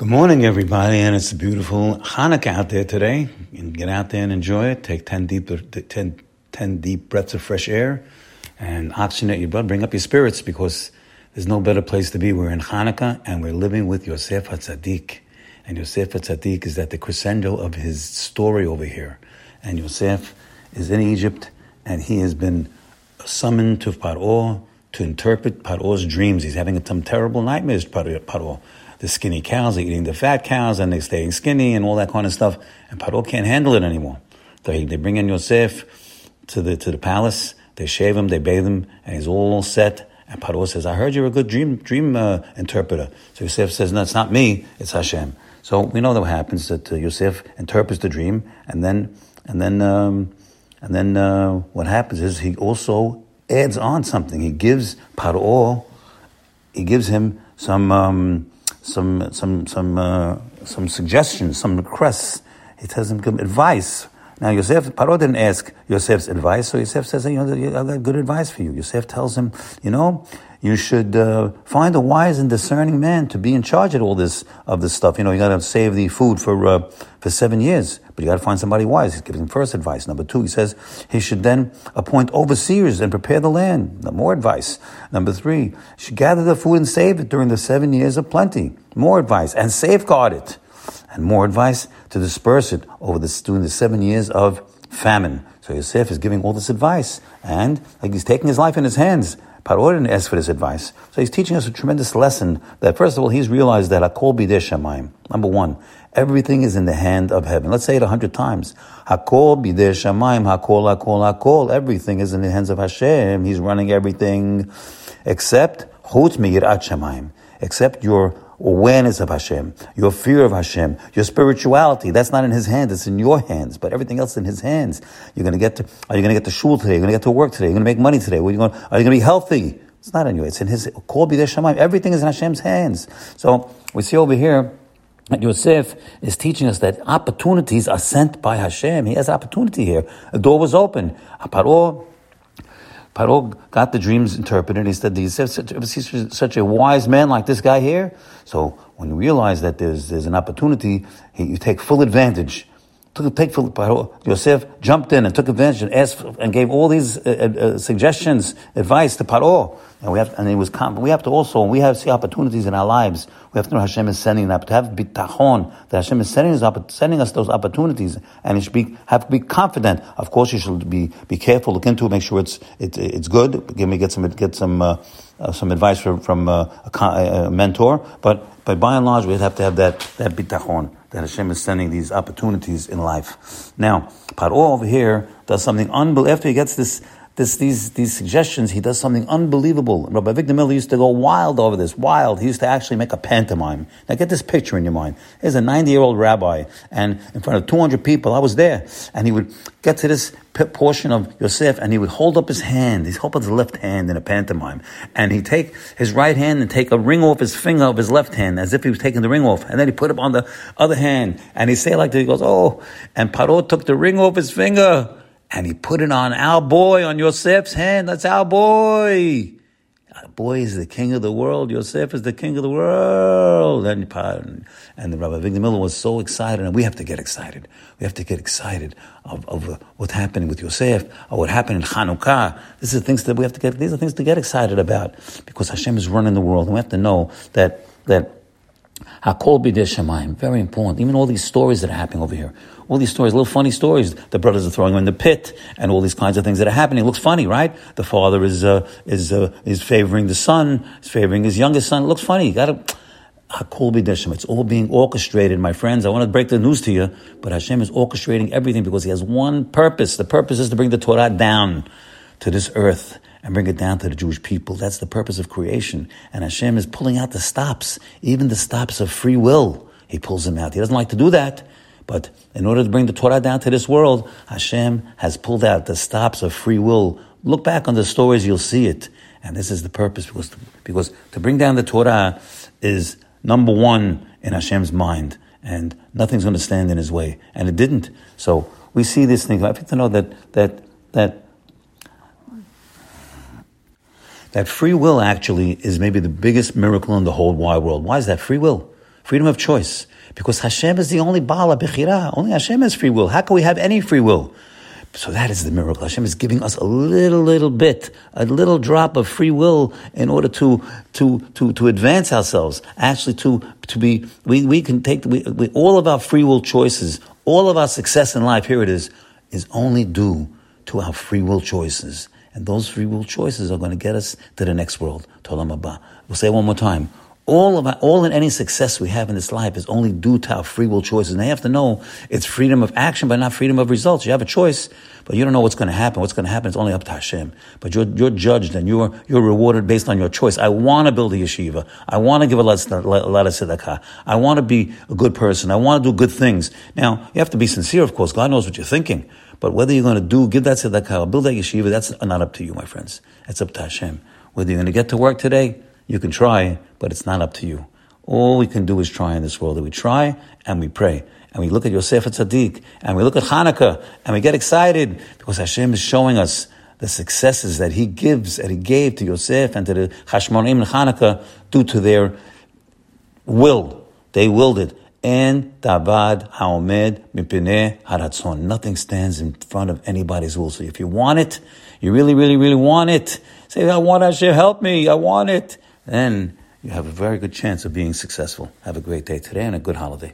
Good morning, everybody, and it's a beautiful Hanukkah out there today. Can get out there and enjoy it. Take 10 deep, 10, 10 deep breaths of fresh air and oxygenate your blood. Bring up your spirits because there's no better place to be. We're in Hanukkah and we're living with Yosef HaTzadik. And Yosef HaTzadik is at the crescendo of his story over here. And Yosef is in Egypt and he has been summoned to Paro to interpret Paro's dreams. He's having some terrible nightmares, Paro the skinny cows are eating the fat cows and they're staying skinny and all that kind of stuff. And Paro can't handle it anymore. They, they bring in Yosef to the, to the palace, they shave him, they bathe him, and he's all set. And Paro says, I heard you're a good dream, dream uh, interpreter. So Yosef says, no, it's not me, it's Hashem. So we know that what happens, that uh, Yosef interprets the dream, and then, and then, um, and then uh, what happens is he also adds on something. He gives Paro, he gives him some, um, some some some uh, some suggestions, some requests. He tells him give advice. Now Yosef Paro didn't ask Yosef's advice, so Yosef says, "You know, I got good advice for you." Yosef tells him, "You know, you should uh, find a wise and discerning man to be in charge of all this of this stuff. You know, you got to save the food for uh, for seven years, but you got to find somebody wise." He's giving first advice. Number two, he says he should then appoint overseers and prepare the land. More advice. Number three, should gather the food and save it during the seven years of plenty. More advice and safeguard it and more advice to disperse it over the, during the seven years of famine. So Yosef is giving all this advice, and like he's taking his life in his hands. Paro didn't ask for this advice. So he's teaching us a tremendous lesson that, first of all, he's realized that Hakol shamayim. Number one, everything is in the hand of heaven. Let's say it a hundred times. Hakol shamayim, hakol, hakol, hakol. Everything is in the hands of Hashem. He's running everything except chutz miyirat shamayim, except your awareness of Hashem, your fear of Hashem, your spirituality. That's not in His hands; it's in your hands. But everything else in His hands. You're going to get to. Are you going to get to shul today? You're going to get to work today. You're going to make money today. Are you going? Are you going to be healthy? It's not in you. It's in His. Kol. Everything is in Hashem's hands. So we see over here. that Yosef is teaching us that opportunities are sent by Hashem. He has opportunity here. A door was open. Paro Paro got the dreams interpreted. He said, "He's such, such a wise man like this guy here." So when you realize that there's there's an opportunity, you take full advantage. Took take. Paro, Yosef jumped in and took advantage and asked and gave all these uh, uh, uh suggestions, advice to Paro. And we have, and it was, we have to also, we have see opportunities in our lives, we have to know Hashem is sending up to have bitachon, that Hashem is sending us, sending us those opportunities, and you should be, have to be confident. Of course, you should be, be careful, look into it, make sure it's, it, it's good. Give me, get some, get some, uh, uh, some advice from, from uh, a, a, mentor, but, but by and large, we have to have that, that bitachon, that Hashem is sending these opportunities in life. Now, Paro over here does something unbelievable, after he gets this, this, these, these suggestions, he does something unbelievable. Rabbi Avigdor Miller used to go wild over this, wild. He used to actually make a pantomime. Now get this picture in your mind. Here's a 90 year old rabbi, and in front of 200 people, I was there, and he would get to this portion of Yosef, and he would hold up his hand. He's holding his left hand in a pantomime, and he'd take his right hand and take a ring off his finger of his left hand, as if he was taking the ring off, and then he put it on the other hand, and he'd say like this, he goes, oh, and Paro took the ring off his finger, and he put it on our boy, on Yosef's hand. That's our boy. Our boy is the king of the world. Yosef is the king of the world. And, and the Rabbi Avigdor Miller was so excited, and we have to get excited. We have to get excited of, of what's happening with Yosef, or what happened in Hanukkah. These are things that we have to get, these are things to get excited about, because Hashem is running the world, and we have to know that, that Hakol bidei shamayim, very important. Even all these stories that are happening over here, all these stories, little funny stories. The brothers are throwing him in the pit, and all these kinds of things that are happening. It looks funny, right? The father is uh, is uh, is favoring the son, is favoring his youngest son. It looks funny. You got to. Hakol bidei It's all being orchestrated, my friends. I want to break the news to you, but Hashem is orchestrating everything because He has one purpose. The purpose is to bring the Torah down to this earth and bring it down to the Jewish people. That's the purpose of creation. And Hashem is pulling out the stops, even the stops of free will. He pulls them out. He doesn't like to do that. But in order to bring the Torah down to this world, Hashem has pulled out the stops of free will. Look back on the stories, you'll see it. And this is the purpose because, because to bring down the Torah is number one in Hashem's mind. And nothing's going to stand in his way. And it didn't. So we see this thing. I have to know that, that, that that free will actually is maybe the biggest miracle in the whole wide world. Why is that free will? Freedom of choice. Because Hashem is the only Bala Bechira. Only Hashem has free will. How can we have any free will? So that is the miracle. Hashem is giving us a little, little bit, a little drop of free will in order to, to, to, to advance ourselves. Actually, to, to be, we, we can take, we, we, all of our free will choices, all of our success in life, here it is, is only due to our free will choices. And those free will choices are going to get us to the next world, to We'll say it one more time all of our, all and any success we have in this life is only due to our free will choices. And they have to know it's freedom of action, but not freedom of results. You have a choice, but you don't know what's going to happen. What's going to happen is only up to Hashem. But you're, you're judged and you're, you're rewarded based on your choice. I want to build a yeshiva. I want to give a lot, a lot of tzedakah. I want to be a good person. I want to do good things. Now, you have to be sincere, of course. God knows what you're thinking. But whether you're going to do, give that tzedakah, build that yeshiva, that's not up to you, my friends. It's up to Hashem. Whether you're going to get to work today, you can try, but it's not up to you. All we can do is try in this world. That we try and we pray. And we look at Yosef HaTzadik, and we look at Hanukkah, and we get excited because Hashem is showing us the successes that He gives, that He gave to Yosef and to the Hashmonaim and Hanukkah due to their will. They willed it. And Davar Haomed Mipineh Haratzon. Nothing stands in front of anybody's will. So if you want it, you really, really, really want it, say, I want Hashem, help me, I want it. Then you have a very good chance of being successful. Have a great day today and a good holiday.